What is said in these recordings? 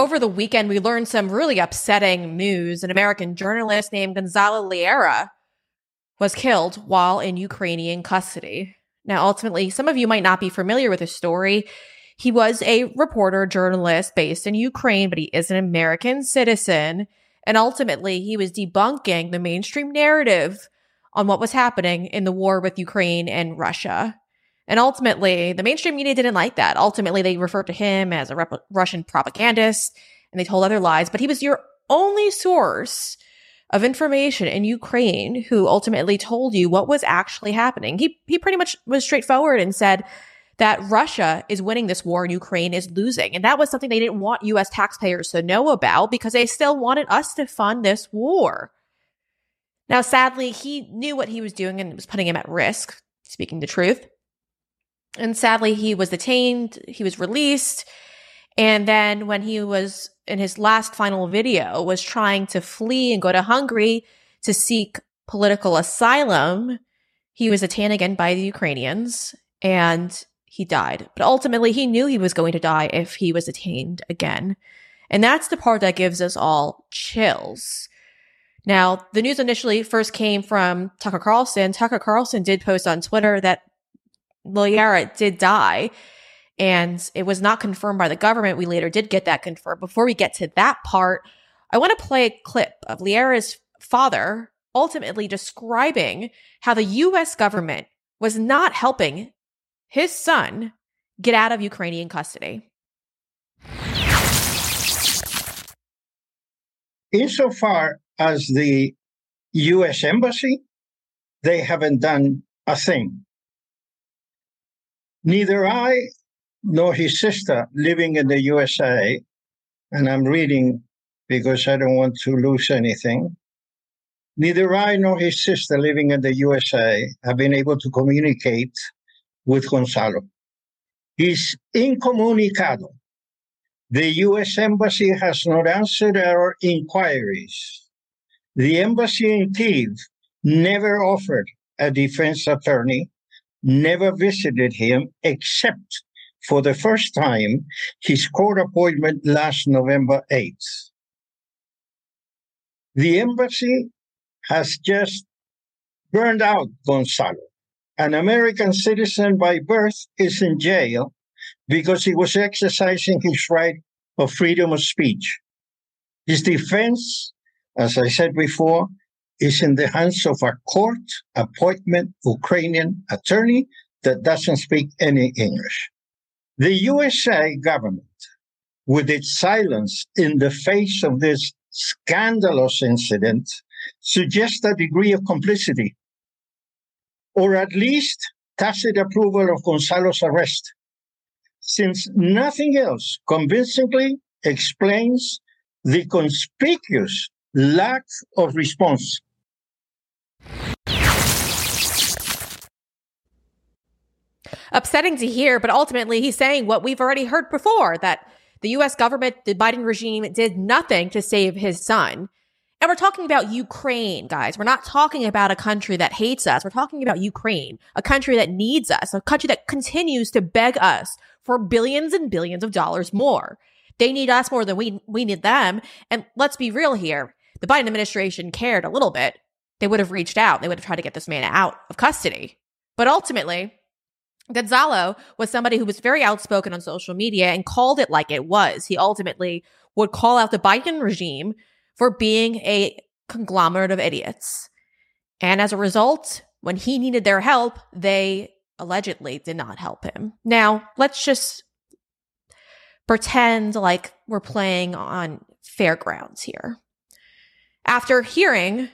over the weekend, we learned some really upsetting news. An American journalist named Gonzalo Lira was killed while in Ukrainian custody. Now, ultimately, some of you might not be familiar with his story. He was a reporter, journalist based in Ukraine, but he is an American citizen. And ultimately, he was debunking the mainstream narrative on what was happening in the war with Ukraine and Russia. And ultimately, the mainstream media didn't like that. Ultimately, they referred to him as a rep- Russian propagandist and they told other lies, but he was your only source of information in Ukraine who ultimately told you what was actually happening. He, he pretty much was straightforward and said that Russia is winning this war and Ukraine is losing. And that was something they didn't want US taxpayers to know about because they still wanted us to fund this war. Now, sadly, he knew what he was doing and it was putting him at risk, speaking the truth. And sadly, he was detained, he was released. And then when he was in his last final video was trying to flee and go to Hungary to seek political asylum, he was detained again by the Ukrainians and he died. But ultimately, he knew he was going to die if he was detained again. And that's the part that gives us all chills. Now, the news initially first came from Tucker Carlson. Tucker Carlson did post on Twitter that Lira did die and it was not confirmed by the government. We later did get that confirmed. Before we get to that part, I want to play a clip of Lira's father ultimately describing how the US government was not helping his son get out of Ukrainian custody. Insofar as the US Embassy, they haven't done a thing. Neither I nor his sister living in the USA, and I'm reading because I don't want to lose anything. Neither I nor his sister living in the USA have been able to communicate with Gonzalo. He's incommunicado. The US Embassy has not answered our inquiries. The embassy in Kiev never offered a defense attorney never visited him except for the first time his court appointment last November 8th. The embassy has just burned out Gonzalo. An American citizen by birth is in jail because he was exercising his right of freedom of speech. His defense, as I said before, is in the hands of a court appointment Ukrainian attorney that doesn't speak any English. The USA government, with its silence in the face of this scandalous incident, suggests a degree of complicity, or at least tacit approval of Gonzalo's arrest, since nothing else convincingly explains the conspicuous lack of response upsetting to hear, but ultimately he's saying what we've already heard before that the US government, the Biden regime did nothing to save his son. And we're talking about Ukraine, guys. We're not talking about a country that hates us. We're talking about Ukraine, a country that needs us, a country that continues to beg us for billions and billions of dollars more. They need us more than we, we need them. And let's be real here. The Biden administration cared a little bit. They would have reached out. They would have tried to get this man out of custody. But ultimately, Gonzalo was somebody who was very outspoken on social media and called it like it was. He ultimately would call out the Biden regime for being a conglomerate of idiots. And as a result, when he needed their help, they allegedly did not help him. Now, let's just pretend like we're playing on fairgrounds here. After hearing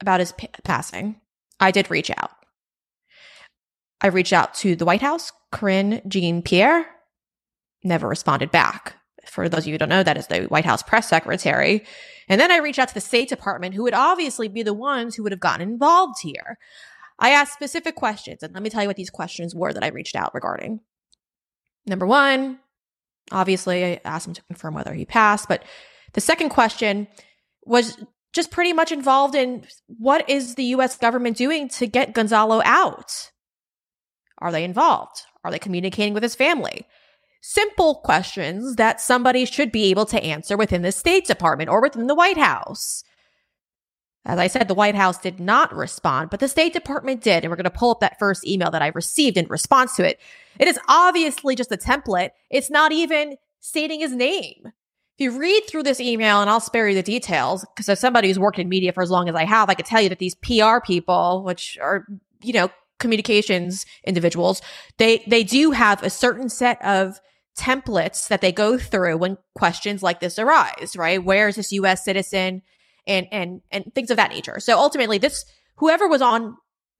about his p- passing, I did reach out. I reached out to the White House, Karine Jean Pierre, never responded back. For those of you who don't know, that is the White House press secretary. And then I reached out to the State Department, who would obviously be the ones who would have gotten involved here. I asked specific questions, and let me tell you what these questions were that I reached out regarding. Number one, obviously, I asked him to confirm whether he passed, but the second question was just pretty much involved in what is the US government doing to get Gonzalo out? Are they involved? Are they communicating with his family? simple questions that somebody should be able to answer within the State Department or within the White House. As I said, the White House did not respond, but the State Department did. And we're going to pull up that first email that I received in response to it. It is obviously just a template. It's not even stating his name. If you read through this email, and I'll spare you the details, because as somebody who's worked in media for as long as I have, I could tell you that these PR people, which are, you know, communications individuals, they, they do have a certain set of templates that they go through when questions like this arise, right? Where is this US citizen? and and and things of that nature. So ultimately, this whoever was on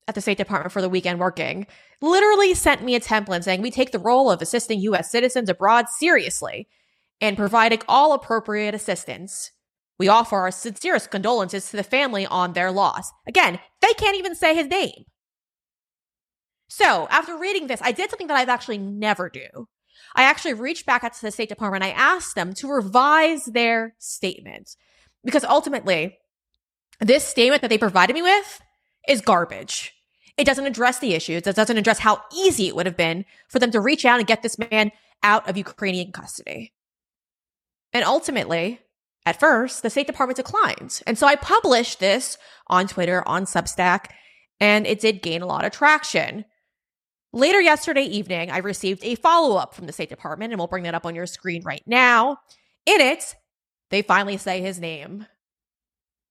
at the State Department for the weekend working literally sent me a template saying we take the role of assisting U.S. citizens abroad seriously and providing all appropriate assistance. We offer our sincerest condolences to the family on their loss. Again, they can't even say his name. So after reading this, I did something that I've actually never do. I actually reached back out to the State Department. I asked them to revise their statement because ultimately, this statement that they provided me with is garbage. It doesn't address the issues. It doesn't address how easy it would have been for them to reach out and get this man out of Ukrainian custody. And ultimately, at first, the State Department declined. And so I published this on Twitter, on Substack, and it did gain a lot of traction. Later yesterday evening, I received a follow up from the State Department, and we'll bring that up on your screen right now. In it, they finally say his name.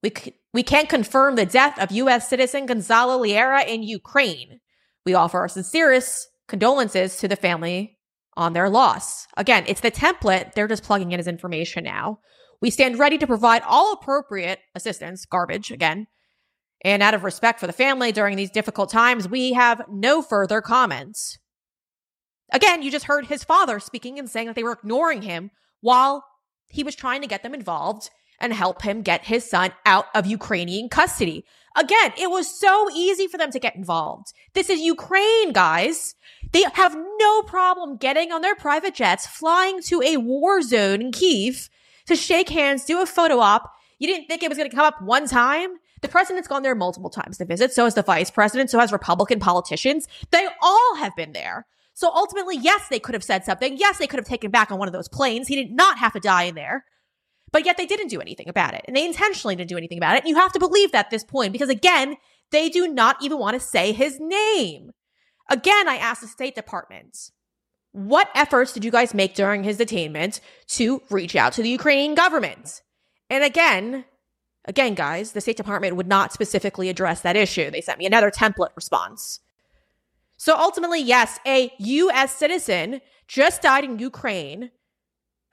We, c- we can't confirm the death of U.S. citizen Gonzalo Lira in Ukraine. We offer our sincerest condolences to the family on their loss. Again, it's the template. They're just plugging in his information now. We stand ready to provide all appropriate assistance, garbage again. And out of respect for the family during these difficult times, we have no further comments. Again, you just heard his father speaking and saying that they were ignoring him while he was trying to get them involved and help him get his son out of Ukrainian custody. Again, it was so easy for them to get involved. This is Ukraine, guys. They have no problem getting on their private jets, flying to a war zone in Kiev to shake hands, do a photo op. You didn't think it was going to come up one time? The president's gone there multiple times to visit. So has the vice president. So has Republican politicians. They all have been there. So ultimately, yes, they could have said something. Yes, they could have taken back on one of those planes. He did not have to die in there. But yet they didn't do anything about it. And they intentionally didn't do anything about it. And you have to believe that at this point because again, they do not even want to say his name. Again, I asked the State Department, what efforts did you guys make during his detainment to reach out to the Ukrainian government? And again, again, guys, the State Department would not specifically address that issue. They sent me another template response. So ultimately, yes, a US citizen just died in Ukraine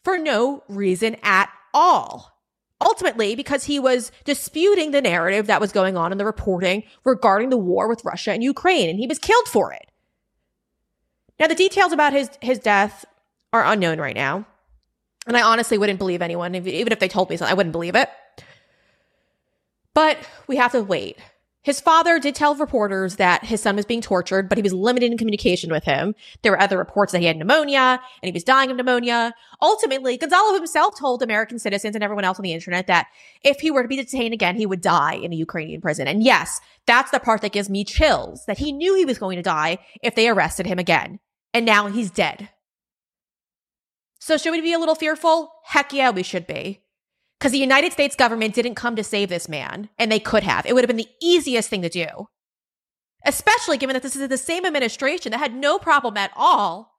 for no reason at all. Ultimately, because he was disputing the narrative that was going on in the reporting regarding the war with Russia and Ukraine, and he was killed for it. Now, the details about his, his death are unknown right now. And I honestly wouldn't believe anyone, even if they told me something, I wouldn't believe it. But we have to wait. His father did tell reporters that his son was being tortured, but he was limited in communication with him. There were other reports that he had pneumonia and he was dying of pneumonia. Ultimately, Gonzalo himself told American citizens and everyone else on the internet that if he were to be detained again, he would die in a Ukrainian prison. And yes, that's the part that gives me chills that he knew he was going to die if they arrested him again. And now he's dead. So should we be a little fearful? Heck yeah, we should be because the United States government didn't come to save this man, and they could have. It would have been the easiest thing to do, especially given that this is the same administration that had no problem at all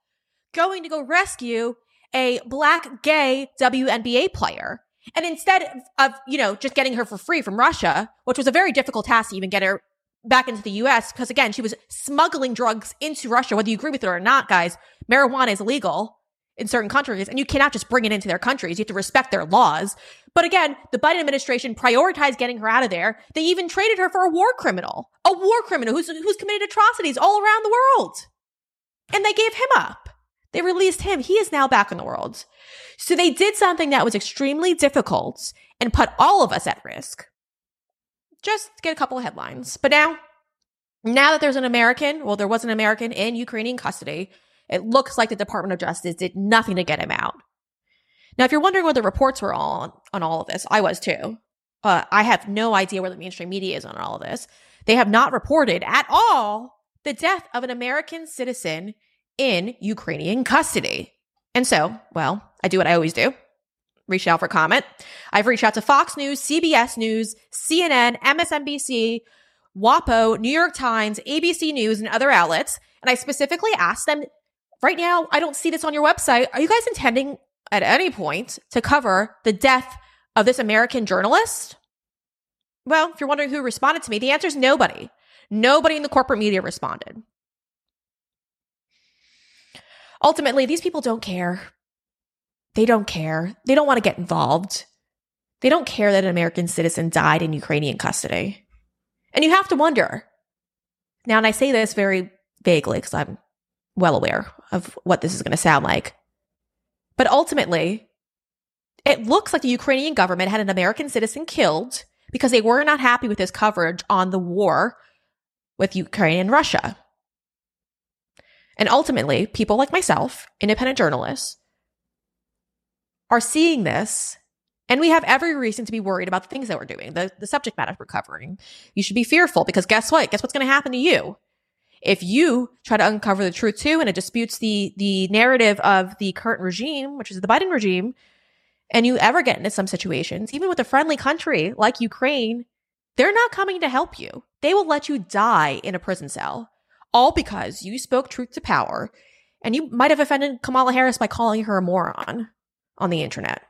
going to go rescue a black gay WNBA player. And instead of, you know, just getting her for free from Russia, which was a very difficult task to even get her back into the US, because again, she was smuggling drugs into Russia, whether you agree with it or not, guys, marijuana is illegal in certain countries and you cannot just bring it into their countries. You have to respect their laws. But again, the Biden administration prioritized getting her out of there. They even traded her for a war criminal, a war criminal who's, who's committed atrocities all around the world. And they gave him up. They released him. He is now back in the world. So they did something that was extremely difficult and put all of us at risk. Just get a couple of headlines. But now, now that there's an American, well, there was an American in Ukrainian custody, it looks like the Department of Justice did nothing to get him out. Now, if you're wondering what the reports were on on all of this, I was too. Uh, I have no idea where the mainstream media is on all of this. They have not reported at all the death of an American citizen in Ukrainian custody. And so, well, I do what I always do reach out for comment. I've reached out to Fox News, CBS News, CNN, MSNBC, WAPO, New York Times, ABC News, and other outlets. And I specifically asked them right now, I don't see this on your website. Are you guys intending at any point to cover the death of this American journalist? Well, if you're wondering who responded to me, the answer is nobody. Nobody in the corporate media responded. Ultimately, these people don't care. They don't care. They don't want to get involved. They don't care that an American citizen died in Ukrainian custody. And you have to wonder. Now, and I say this very vaguely because I'm well aware of what this is going to sound like. But ultimately, it looks like the Ukrainian government had an American citizen killed because they were not happy with his coverage on the war with Ukraine and Russia. And ultimately, people like myself, independent journalists, are seeing this and we have every reason to be worried about the things that we're doing, the, the subject matter we're covering. You should be fearful because guess what? Guess what's going to happen to you? If you try to uncover the truth too and it disputes the, the narrative of the current regime, which is the Biden regime, and you ever get into some situations, even with a friendly country like Ukraine, they're not coming to help you. They will let you die in a prison cell, all because you spoke truth to power and you might have offended Kamala Harris by calling her a moron on the internet.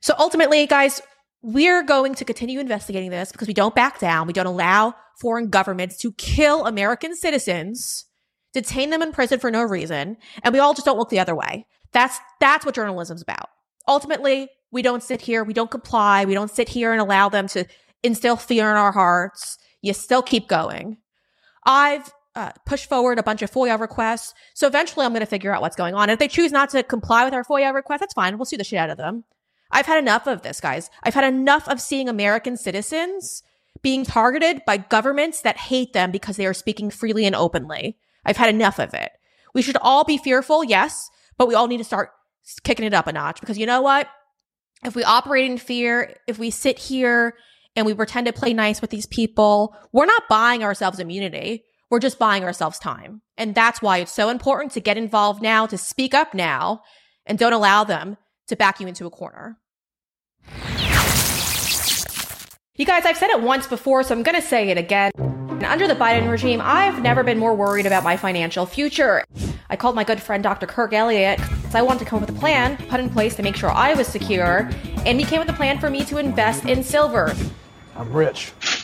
So ultimately, guys, we're going to continue investigating this because we don't back down. We don't allow foreign governments to kill American citizens, detain them in prison for no reason, and we all just don't look the other way. That's that's what journalism's about. Ultimately, we don't sit here, we don't comply, we don't sit here and allow them to instill fear in our hearts. You still keep going. I've uh, push forward a bunch of FOIA requests. So eventually I'm going to figure out what's going on. And if they choose not to comply with our FOIA request, that's fine. We'll sue the shit out of them. I've had enough of this, guys. I've had enough of seeing American citizens being targeted by governments that hate them because they are speaking freely and openly. I've had enough of it. We should all be fearful, yes, but we all need to start kicking it up a notch because you know what? If we operate in fear, if we sit here and we pretend to play nice with these people, we're not buying ourselves immunity. We're just buying ourselves time. And that's why it's so important to get involved now, to speak up now, and don't allow them to back you into a corner. You guys, I've said it once before, so I'm going to say it again. Under the Biden regime, I've never been more worried about my financial future. I called my good friend Dr. Kirk Elliott because I wanted to come up with a plan put in place to make sure I was secure, and he came with a plan for me to invest in silver. I'm rich.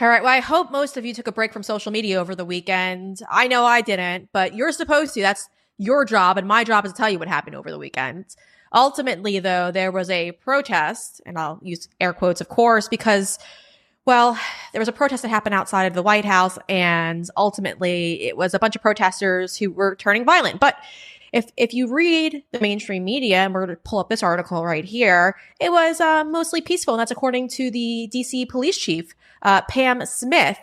All right. Well, I hope most of you took a break from social media over the weekend. I know I didn't, but you're supposed to. That's your job. And my job is to tell you what happened over the weekend. Ultimately, though, there was a protest, and I'll use air quotes, of course, because, well, there was a protest that happened outside of the White House, and ultimately it was a bunch of protesters who were turning violent. But if if you read the mainstream media, and we're going to pull up this article right here, it was uh, mostly peaceful, and that's according to the DC police chief uh, Pam Smith.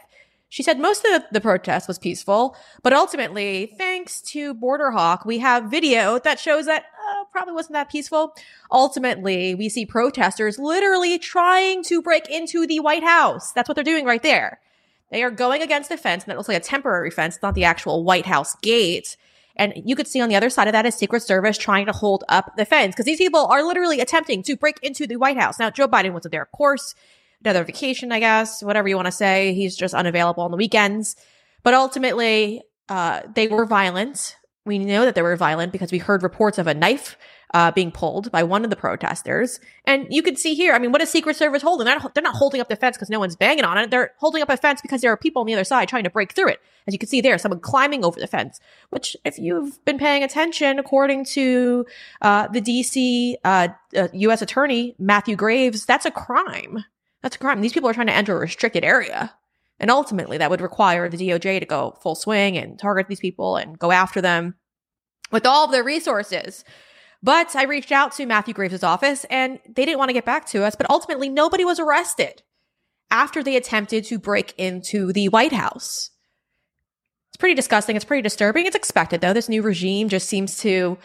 She said most of the, protest was peaceful, but ultimately, thanks to Border Hawk, we have video that shows that uh, probably wasn't that peaceful. Ultimately, we see protesters literally trying to break into the White House. That's what they're doing right there. They are going against a fence, and that looks like a temporary fence, not the actual White House gate. And you could see on the other side of that is Secret Service trying to hold up the fence because these people are literally attempting to break into the White House. Now, Joe Biden wasn't there, of course another vacation, I guess, whatever you want to say. He's just unavailable on the weekends. But ultimately, uh, they were violent. We know that they were violent because we heard reports of a knife uh, being pulled by one of the protesters. And you can see here, I mean, what is Secret Service holding? They're not, they're not holding up the fence because no one's banging on it. They're holding up a fence because there are people on the other side trying to break through it. As you can see there, someone climbing over the fence, which if you've been paying attention, according to uh, the DC U.S. Uh, uh, Attorney, Matthew Graves, that's a crime. That's a crime. These people are trying to enter a restricted area. And ultimately, that would require the DOJ to go full swing and target these people and go after them with all of their resources. But I reached out to Matthew Graves' office and they didn't want to get back to us. But ultimately, nobody was arrested after they attempted to break into the White House. It's pretty disgusting. It's pretty disturbing. It's expected, though. This new regime just seems to,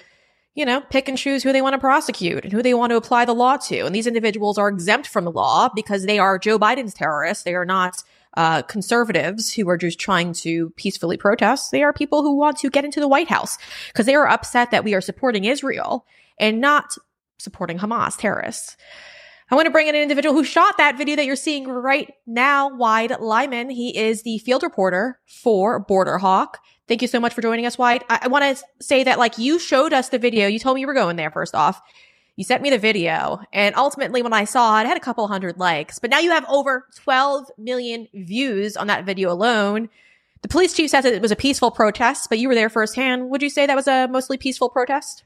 you know, pick and choose who they want to prosecute and who they want to apply the law to. And these individuals are exempt from the law because they are Joe Biden's terrorists. They are not uh, conservatives who are just trying to peacefully protest. They are people who want to get into the White House because they are upset that we are supporting Israel and not supporting Hamas terrorists. I want to bring in an individual who shot that video that you're seeing right now, Wid Lyman. He is the field reporter for Border Hawk. Thank you so much for joining us, Wid. I, I want to say that, like, you showed us the video. You told me you were going there, first off. You sent me the video, and ultimately, when I saw it, it had a couple hundred likes. But now you have over 12 million views on that video alone. The police chief says it was a peaceful protest, but you were there firsthand. Would you say that was a mostly peaceful protest?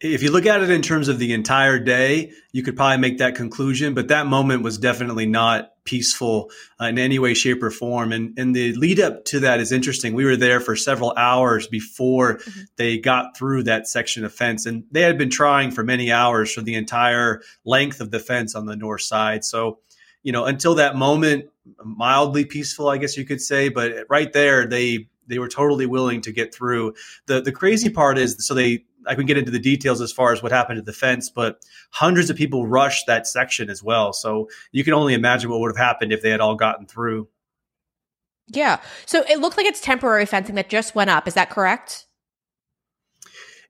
If you look at it in terms of the entire day, you could probably make that conclusion. But that moment was definitely not peaceful uh, in any way, shape, or form. And, and the lead up to that is interesting. We were there for several hours before mm-hmm. they got through that section of fence. And they had been trying for many hours for the entire length of the fence on the north side. So, you know, until that moment, mildly peaceful, I guess you could say. But right there, they they were totally willing to get through. The the crazy part is so they I can get into the details as far as what happened to the fence, but hundreds of people rushed that section as well. So you can only imagine what would have happened if they had all gotten through. Yeah. So it looks like it's temporary fencing that just went up. Is that correct?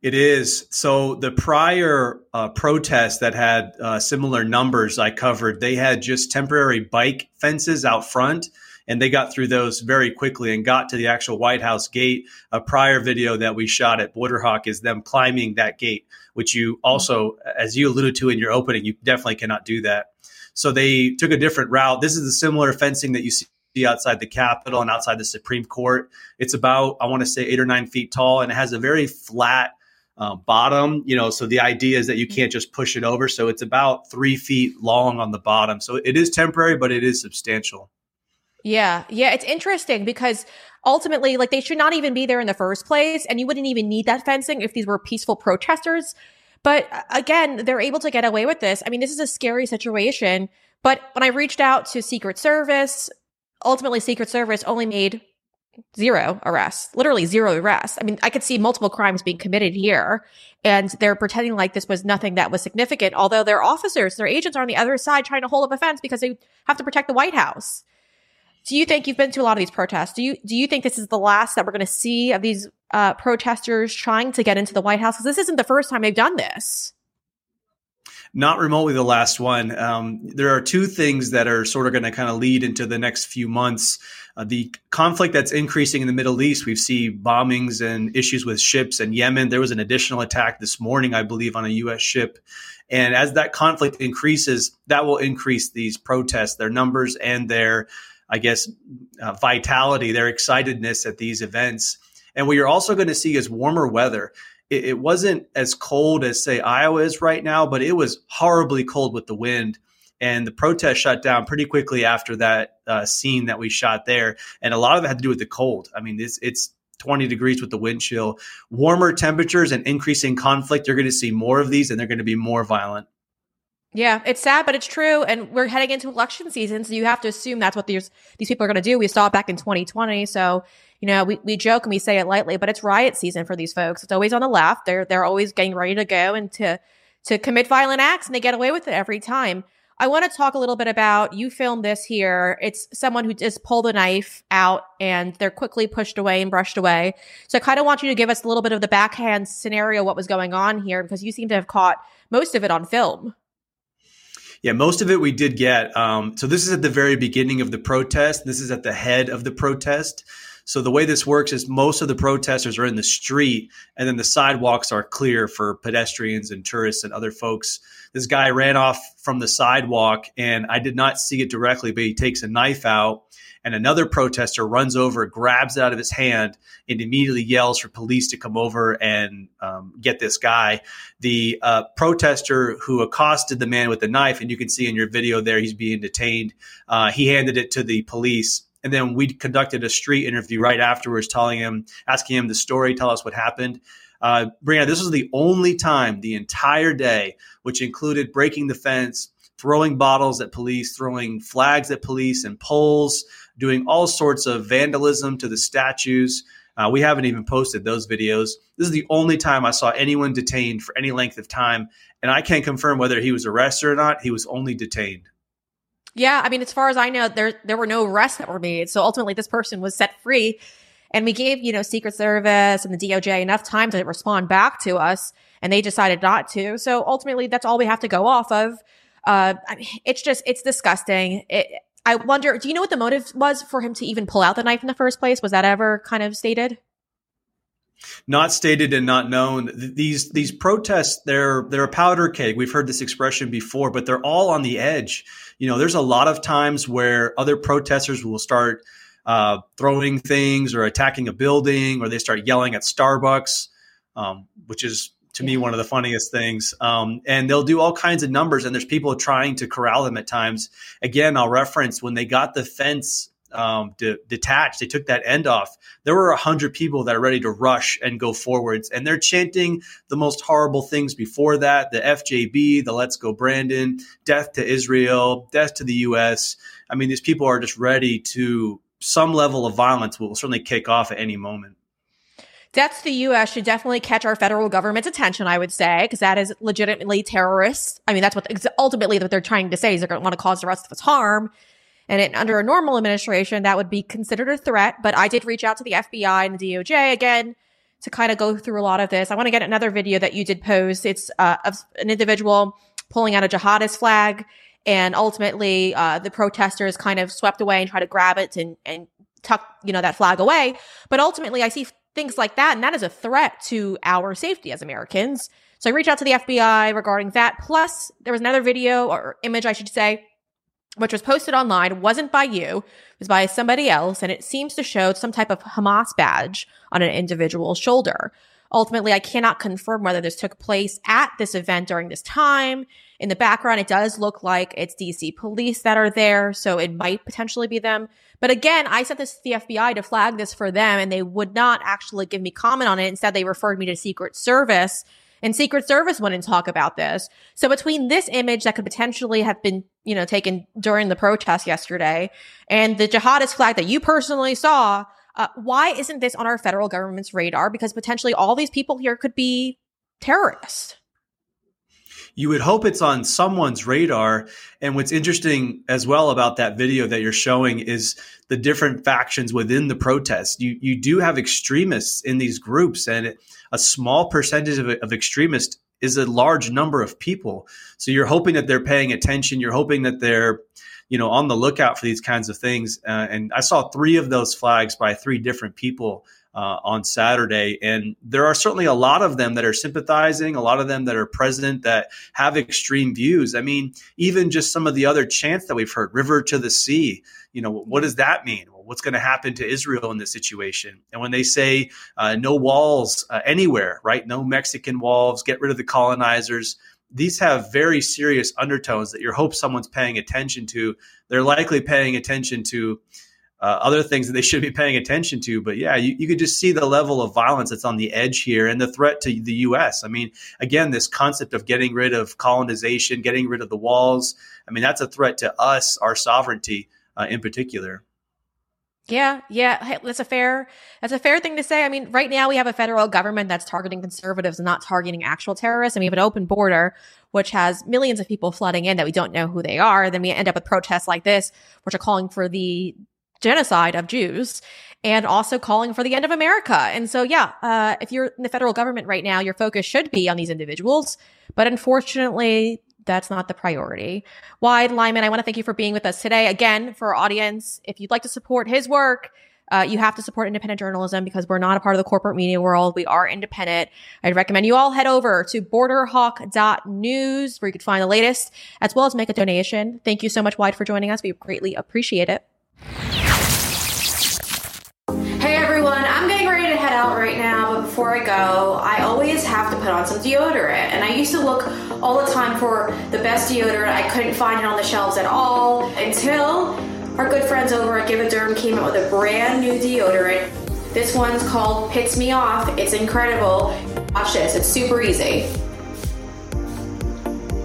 It is. So the prior uh, protests that had uh, similar numbers I covered, they had just temporary bike fences out front and they got through those very quickly and got to the actual White House gate. A prior video that we shot at Border Hawk is them climbing that gate, which you also, as you alluded to in your opening, you definitely cannot do that. So they took a different route. This is the similar fencing that you see outside the Capitol and outside the Supreme Court. It's about, I want to say, eight or nine feet tall, and it has a very flat uh, bottom. You know, so the idea is that you can't just push it over. So it's about three feet long on the bottom. So it is temporary, but it is substantial. Yeah. Yeah. It's interesting because ultimately, like, they should not even be there in the first place. And you wouldn't even need that fencing if these were peaceful protesters. But uh, again, they're able to get away with this. I mean, this is a scary situation. But when I reached out to Secret Service, ultimately, Secret Service only made zero arrests, literally zero arrests. I mean, I could see multiple crimes being committed here, and they're pretending like this was nothing that was significant, although their officers, their agents are on the other side trying to hold up a fence because they have to protect the White House. Do you think you've been to a lot of these protests? Do you do you think this is the last that we're going to see of these uh, protesters trying to get into the White House? Because this isn't the first time they've done this. Not remotely the last one. Um, there are two things that are sort of going to kind of lead into the next few months. Uh, the conflict that's increasing in the Middle East, we see bombings and issues with ships in Yemen. There was an additional attack this morning, I believe, on a U.S. ship. And as that conflict increases, that will increase these protests, their numbers, and their I guess, uh, vitality, their excitedness at these events. And what you're also going to see is warmer weather. It, it, wasn't as cold as, say, Iowa is right now, but it was horribly cold with the wind. And the protest shut down pretty quickly after that uh, scene that we shot there. And a lot of it had to do with the cold. I mean, it's, it's 20 degrees with the wind chill. Warmer temperatures and increasing conflict, you're going to see more of these and they're going to be more violent. Yeah, it's sad, but it's true. And we're heading into election season, so you have to assume that's what these these people are going to do. We saw it back in 2020, so you know we, we joke and we say it lightly, but it's riot season for these folks. It's always on the left. They're they're always getting ready to go and to to commit violent acts, and they get away with it every time. I want to talk a little bit about you filmed this here. It's someone who just pulled a knife out and they're quickly pushed away and brushed away. So I kind of want you to give us a little bit of the backhand scenario, what was going on here, because you seem to have caught most of it on film. Yeah, most of it we did get. Um, so this is at the very beginning of the protest. This is at the head of the protest. So the way this works is most of the protesters are in the street, and then the sidewalks are clear for pedestrians and tourists and other folks. This guy ran off from the sidewalk, and I did not see it directly, but he takes a knife out and another protester runs over, grabs it out of his hand, and immediately yells for police to come over and um, get this guy. The uh, protester who accosted the man with the knife, and you can see in your video there, he's being detained. Uh, he handed it to the police. And then we conducted a street interview right afterwards, telling him, asking him the story, tell us what happened. Uh, Breanna, this was the only time the entire day, which included breaking the fence, throwing bottles at police, throwing flags at police and poles, doing all sorts of vandalism to the statues. Uh, we haven't even posted those videos. This is the only time I saw anyone detained for any length of time. And I can't confirm whether he was arrested or not. He was only detained. Yeah, I mean, as far as I know, there there were no arrests that were made. So ultimately, this person was set free, and we gave you know Secret Service and the DOJ enough time to respond back to us, and they decided not to. So ultimately, that's all we have to go off of. Uh, it's just it's disgusting. It, I wonder, do you know what the motive was for him to even pull out the knife in the first place? Was that ever kind of stated? not stated and not known. These these protests, they're they're a powder keg. We've heard this expression before, but they're all on the edge. You know, there's a lot of times where other protesters will start uh, throwing things or attacking a building, or they start yelling at Starbucks, um, which is to yeah. me one of the funniest things. Um, and they'll do all kinds of numbers, and there's people trying to corral them at times. Again, I'll reference when they got the fence um, de- detached. They took that end off. There were a hundred people that are ready to rush and go forwards, and they're chanting the most horrible things before that: the FJB, the Let's Go Brandon, death to Israel, death to the U.S. I mean, these people are just ready to some level of violence will certainly kick off at any moment. Death to the U.S. should definitely catch our federal government's attention, I would say, because that is legitimately terrorists. I mean, that's what ultimately what they're trying to say is they're going to want to cause the rest of us harm. And it, under a normal administration, that would be considered a threat. But I did reach out to the FBI and the DOJ again to kind of go through a lot of this. I want to get another video that you did post. It's uh, of an individual pulling out a jihadist flag, and ultimately uh, the protesters kind of swept away and try to grab it and and tuck you know that flag away. But ultimately, I see things like that, and that is a threat to our safety as Americans. So I reached out to the FBI regarding that. Plus, there was another video or image, I should say, which was posted online, wasn't by you, it was by somebody else, and it seems to show some type of Hamas badge on an individual's shoulder. Ultimately, I cannot confirm whether this took place at this event during this time. In the background, it does look like it's DC police that are there, so it might potentially be them. But again, I sent this to the FBI to flag this for them, and they would not actually give me comment on it. Instead, they referred me to Secret Service and Secret Service wouldn't talk about this. So between this image that could potentially have been, you know, taken during the protest yesterday and the jihadist flag that you personally saw, uh, why isn't this on our federal government's radar? Because potentially all these people here could be terrorists you would hope it's on someone's radar. And what's interesting as well about that video that you're showing is the different factions within the protest. You you do have extremists in these groups, and a small percentage of, of extremists is a large number of people. So you're hoping that they're paying attention. You're hoping that they're you know on the lookout for these kinds of things. Uh, and I saw three of those flags by three different people uh, on Saturday. And there are certainly a lot of them that are sympathizing, a lot of them that are present that have extreme views. I mean, even just some of the other chants that we've heard, river to the sea, you know, what does that mean? what's going to happen to Israel in this situation? And when they say uh, no walls uh, anywhere, right? No Mexican walls, get rid of the colonizers. These have very serious undertones that you hope someone's paying attention to. They're likely paying attention to uh, other things that they should be paying attention to. But yeah, you, you could just see the level of violence that's on the edge here and the threat to the U.S. I mean, again, this concept of getting rid of colonization, getting rid of the walls. I mean, that's a threat to us, our sovereignty uh, in particular. Yeah, yeah, that's a fair that's a fair thing to say. I mean, right now we have a federal government that's targeting conservatives and not targeting actual terrorists, and we have an open border which has millions of people flooding in that we don't know who they are. Then we end up with protests like this, which are calling for the genocide of Jews and also calling for the end of America. And so, yeah, uh, if you're in the federal government right now, your focus should be on these individuals. But unfortunately, that's not the priority. Wid Lyman, I want to thank you for being with us today. Again, for our audience, if you'd like to support his work, uh, you have to support independent journalism because we're not a part of the corporate media world. We are independent. I'd recommend you all head over to borderhawk.news where you can find the latest as well as make a donation. Thank you so much, Wid, for joining us. We greatly appreciate it. Before I go, I always have to put on some deodorant. And I used to look all the time for the best deodorant. I couldn't find it on the shelves at all until our good friends over at GiveADerm came out with a brand new deodorant. This one's called Pits Me Off. It's incredible. Watch this, it's super easy.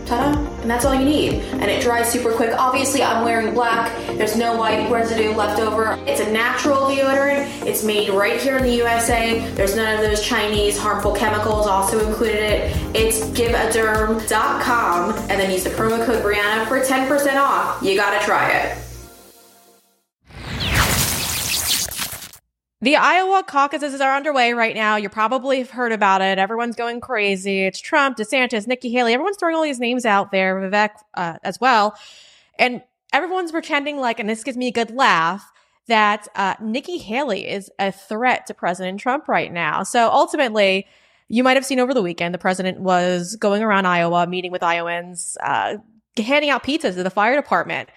Ta-da! And that's all you need. And it dries super quick. Obviously, I'm wearing black. There's no white residue left over. It's a natural deodorant. It's made right here in the USA. There's none of those Chinese harmful chemicals also included it. It's giveaderm.com and then use the promo code Breanna for 10% off. You gotta try it. The Iowa caucuses are underway right now. You probably have heard about it. Everyone's going crazy. It's Trump, DeSantis, Nikki Haley. Everyone's throwing all these names out there, Vivek uh, as well. And everyone's pretending like, and this gives me a good laugh, that uh, Nikki Haley is a threat to President Trump right now. So ultimately, you might have seen over the weekend, the president was going around Iowa, meeting with Iowans, uh, handing out pizzas to the fire department.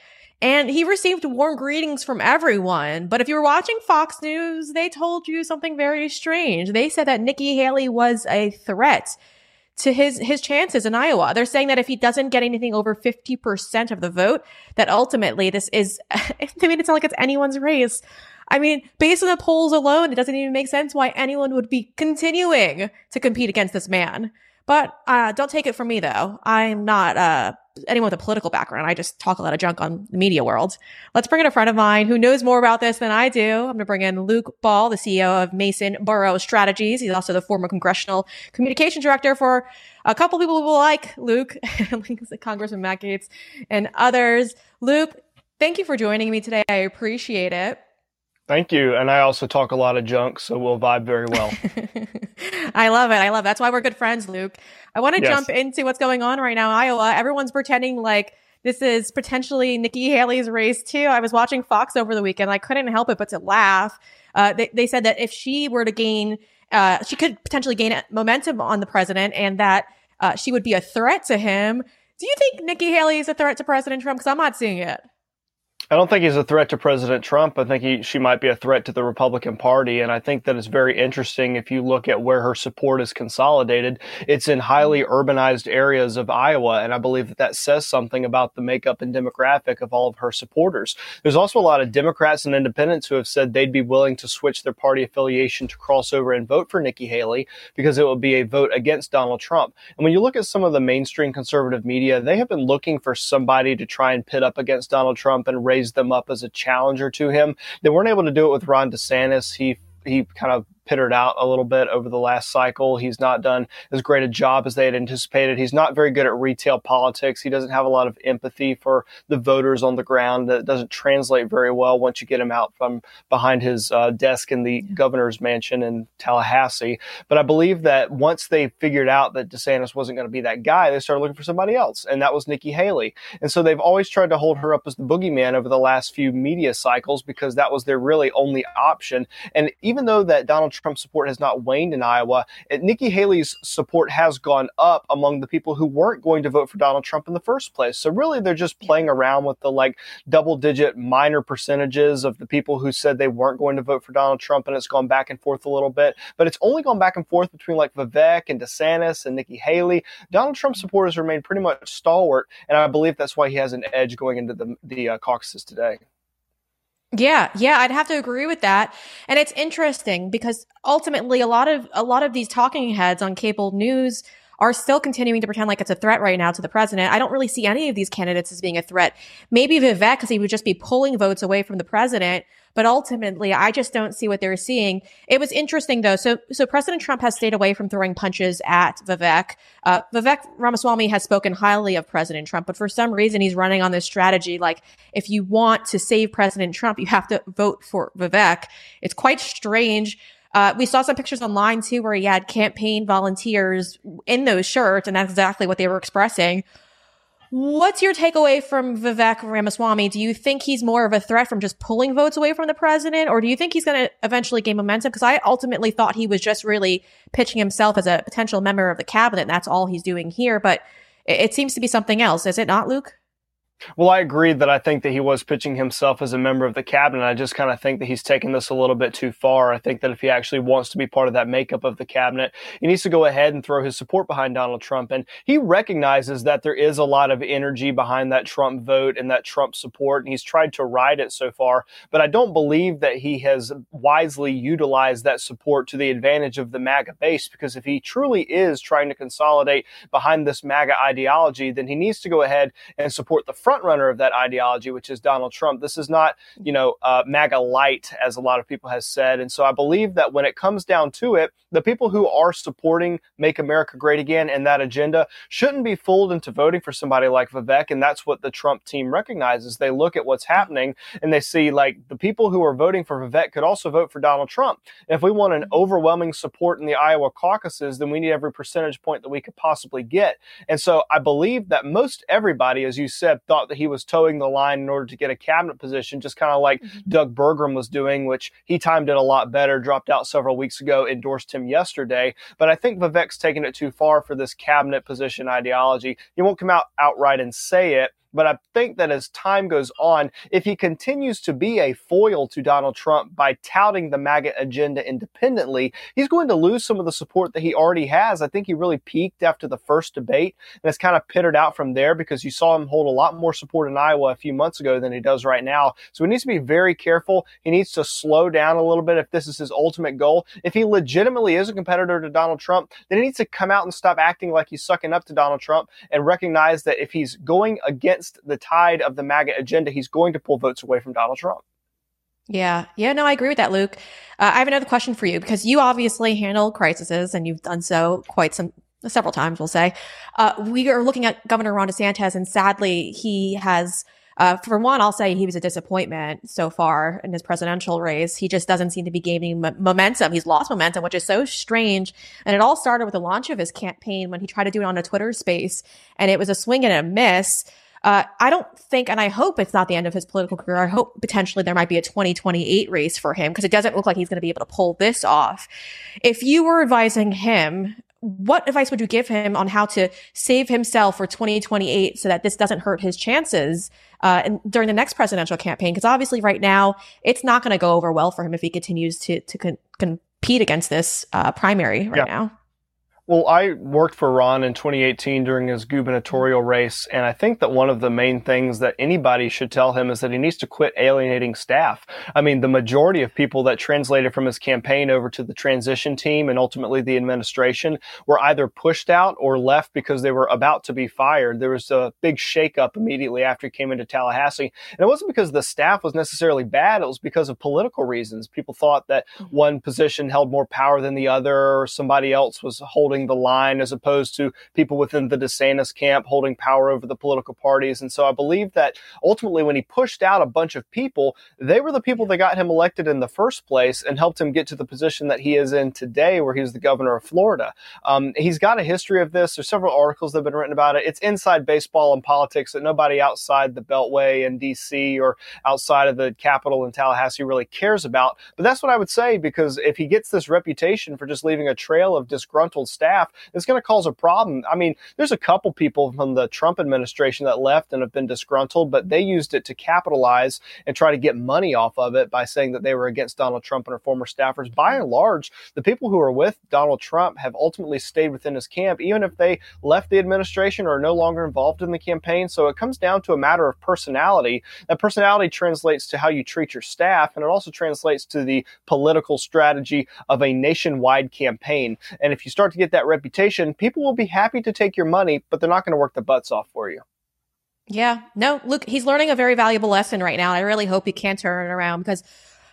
And he received warm greetings from everyone. But if you were watching Fox News, they told you something very strange. They said that Nikki Haley was a threat to his his chances in Iowa. They're saying that if he doesn't get anything over 50% of the vote, that ultimately this is they made it sound like it's anyone's race. I mean, based on the polls alone, it doesn't even make sense why anyone would be continuing to compete against this man. But uh, don't take it from me, though. I'm not uh, anyone with a political background. I just talk a lot of junk on the media world. Let's bring in a friend of mine who knows more about this than I do. I'm going to bring in Luke Ball, the CEO of Masonboro Strategies. He's also the former congressional communication director for a couple people who like Luke, Congressman Matt Gaetz and others. Luke, thank you for joining me today. I appreciate it. Thank you. And I also talk a lot of junk, so we'll vibe very well. I love it. I love it. That's why we're good friends, Luke. I want to yes. jump into what's going on right now in Iowa. Everyone's pretending like this is potentially Nikki Haley's race too. I was watching Fox over the weekend. I couldn't help it but to laugh. Uh, they, they said that if she were to gain, uh, she could potentially gain momentum on the president and that uh, she would be a threat to him. Do you think Nikki Haley is a threat to President Trump? Because I'm not seeing it. I don't think he's a threat to President Trump. I think he, she might be a threat to the Republican Party. And I think that it's very interesting if you look at where her support is consolidated. It's in highly urbanized areas of Iowa. And I believe that that says something about the makeup and demographic of all of her supporters. There's also a lot of Democrats and independents who have said they'd be willing to switch their party affiliation to cross over and vote for Nikki Haley because it would be a vote against Donald Trump. And when you look at some of the mainstream conservative media, they have been looking for somebody to try and pit up against Donald Trump and raise raised them up as a challenger to him. They weren't able to do it with Ron DeSantis. He he kind of pittered out a little bit over the last cycle. He's not done as great a job as they had anticipated. He's not very good at retail politics. He doesn't have a lot of empathy for the voters on the ground. That doesn't translate very well once you get him out from behind his uh, desk in the governor's mansion in Tallahassee. But I believe that once they figured out that DeSantis wasn't going to be that guy, they started looking for somebody else, and that was Nikki Haley. And so they've always tried to hold her up as the boogeyman over the last few media cycles because that was their really only option. And even though that Donald Trump support has not waned in Iowa, Nikki Haley's support has gone up among the people who weren't going to vote for Donald Trump in the first place. So really, they're just playing around with the like double digit minor percentages of the people who said they weren't going to vote for Donald Trump, and it's gone back and forth a little bit. But it's only gone back and forth between like Vivek and DeSantis and Nikki Haley. Donald Trump supporters remain pretty much stalwart, and I believe that's why he has an edge going into the the uh, caucuses today. Yeah, yeah, I'd have to agree with that. And it's interesting because ultimately a lot of a lot of these talking heads on cable news are still continuing to pretend like it's a threat right now to the president. I don't really see any of these candidates as being a threat. Maybe Vivek, because he would just be pulling votes away from the president. But ultimately, I just don't see what they're seeing. It was interesting though. So, so President Trump has stayed away from throwing punches at Vivek. Uh, Vivek Ramaswamy has spoken highly of President Trump, but for some reason, he's running on this strategy. Like, if you want to save President Trump, you have to vote for Vivek. It's quite strange. Uh, we saw some pictures online too where he had campaign volunteers in those shirts, and that's exactly what they were expressing. What's your takeaway from Vivek Ramaswamy? Do you think he's more of a threat from just pulling votes away from the president, or do you think he's going to eventually gain momentum? Because I ultimately thought he was just really pitching himself as a potential member of the cabinet, and that's all he's doing here. But it, it seems to be something else, is it not, Luke? Well, I agree that I think that he was pitching himself as a member of the cabinet. I just kind of think that he's taken this a little bit too far. I think that if he actually wants to be part of that makeup of the cabinet, he needs to go ahead and throw his support behind Donald Trump. And he recognizes that there is a lot of energy behind that Trump vote and that Trump support. And he's tried to ride it so far. But I don't believe that he has wisely utilized that support to the advantage of the MAGA base. Because if he truly is trying to consolidate behind this MAGA ideology, then he needs to go ahead and support the front runner of that ideology, which is Donald Trump. This is not, you know, uh, MAGA light, as a lot of people have said. And so I believe that when it comes down to it, the people who are supporting Make America Great Again and that agenda shouldn't be fooled into voting for somebody like Vivek. And that's what the Trump team recognizes. They look at what's happening and they see like the people who are voting for Vivek could also vote for Donald Trump. And if we want an overwhelming support in the Iowa caucuses, then we need every percentage point that we could possibly get. And so I believe that most everybody, as you said, thought thought that he was toeing the line in order to get a cabinet position, just kind of like mm-hmm. Doug Burgum was doing, which he timed it a lot better, dropped out several weeks ago, endorsed him yesterday. But I think Vivek's taken it too far for this cabinet position ideology. He won't come out outright and say it, but I think that as time goes on, if he continues to be a foil to Donald Trump by touting the MAGA agenda independently, he's going to lose some of the support that he already has. I think he really peaked after the first debate and it's kind of pittered out from there because you saw him hold a lot more support in Iowa a few months ago than he does right now. So he needs to be very careful. He needs to slow down a little bit if this is his ultimate goal. If he legitimately is a competitor to Donald Trump, then he needs to come out and stop acting like he's sucking up to Donald Trump and recognize that if he's going against against the tide of the MAGA agenda, he's going to pull votes away from Donald Trump. Yeah. Yeah. No, I agree with that, Luke. Uh, I have another question for you because you obviously handle crises and you've done so quite some, several times, we'll say. Uh, we are looking at Governor Ron DeSantis and sadly he has, uh, for one, I'll say he was a disappointment so far in his presidential race. He just doesn't seem to be gaining m- momentum. He's lost momentum, which is so strange. And it all started with the launch of his campaign when he tried to do it on a Twitter space and it was a swing and a miss. Uh, I don't think, and I hope it's not the end of his political career. I hope potentially there might be a 2028 race for him because it doesn't look like he's going to be able to pull this off. If you were advising him, what advice would you give him on how to save himself for 2028 so that this doesn't hurt his chances uh, in, during the next presidential campaign? Because obviously, right now, it's not going to go over well for him if he continues to to con- compete against this uh, primary right yeah. now. Well, I worked for Ron in 2018 during his gubernatorial race, and I think that one of the main things that anybody should tell him is that he needs to quit alienating staff. I mean, the majority of people that translated from his campaign over to the transition team and ultimately the administration were either pushed out or left because they were about to be fired. There was a big shakeup immediately after he came into Tallahassee. And it wasn't because the staff was necessarily bad, it was because of political reasons. People thought that mm-hmm. one position held more power than the other, or somebody else was holding holding the line as opposed to people within the DeSantis camp holding power over the political parties. And so I believe that ultimately when he pushed out a bunch of people, they were the people that got him elected in the first place and helped him get to the position that he is in today, where he's the governor of Florida. Um, he's got a history of this. There's several articles that have been written about it. It's inside baseball and politics that nobody outside the Beltway in DC or outside of the Capitol in Tallahassee really cares about. But that's what I would say because if he gets this reputation for just leaving a trail of disgruntled staff, staff, it's going to cause a problem. I mean, there's a couple people from the Trump administration that left and have been disgruntled, but they used it to capitalize and try to get money off of it by saying that they were against Donald Trump and her former staffers. By and large, the people who are with Donald Trump have ultimately stayed within his camp, even if they left the administration or are no longer involved in the campaign. So it comes down to a matter of personality. That personality translates to how you treat your staff, and it also translates to the political strategy of a nationwide campaign. And if you start to get that reputation, people will be happy to take your money, but they're not going to work the butts off for you. Yeah, no, look, he's learning a very valuable lesson right now. I really hope he can turn it around because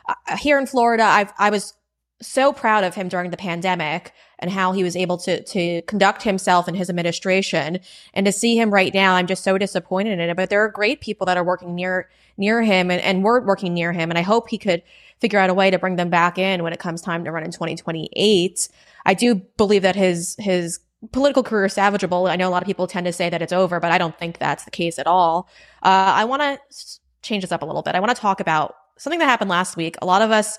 uh, here in Florida, I've, I was so proud of him during the pandemic and how he was able to to conduct himself and his administration and to see him right now i'm just so disappointed in it but there are great people that are working near near him and, and we're working near him and i hope he could figure out a way to bring them back in when it comes time to run in 2028 I do believe that his his political career is salvageable. I know a lot of people tend to say that it's over, but I don't think that's the case at all. Uh, I want to change this up a little bit. I want to talk about something that happened last week. A lot of us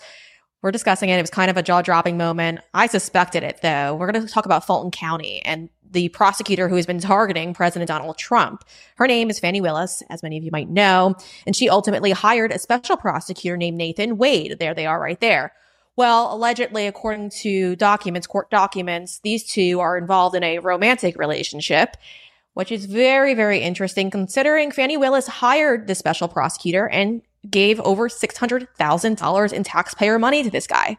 were discussing it. It was kind of a jaw dropping moment. I suspected it though. We're going to talk about Fulton County and the prosecutor who has been targeting President Donald Trump. Her name is Fani Willis, as many of you might know, and she ultimately hired a special prosecutor named Nathan Wade. There they are right there. Well, allegedly, according to documents, court documents, these two are involved in a romantic relationship, which is very, very interesting considering Fani Willis hired the special prosecutor and gave over $600,000 in taxpayer money to this guy.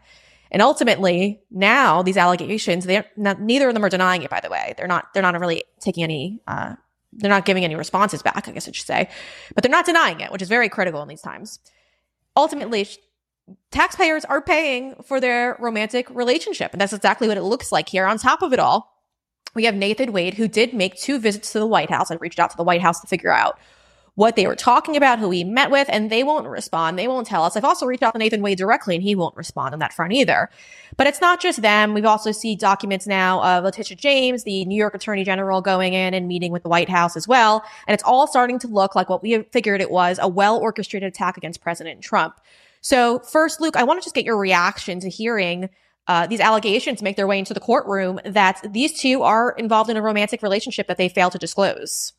And ultimately, now these allegations, not, neither of them are denying it, by the way. They're not, they're not really taking any, uh, they're not giving any responses back, I guess I should say, but they're not denying it, which is very critical in these times. Ultimately, taxpayers are paying for their romantic relationship. And that's exactly what it looks like here. On top of it all, we have Nathan Wade, who did make two visits to the White House and reached out to the White House to figure out what they were talking about, who he met with, and they won't respond. They won't tell us. I've also reached out to Nathan Wade directly, and he won't respond on that front either. But it's not just them. We've also seen documents now of Letitia James, the New York Attorney General, going in and meeting with the White House as well. And it's all starting to look like what we figured it was a well orchestrated attack against President Trump. So, first, Luke, I want to just get your reaction to hearing uh, these allegations make their way into the courtroom that these two are involved in a romantic relationship that they fail to disclose.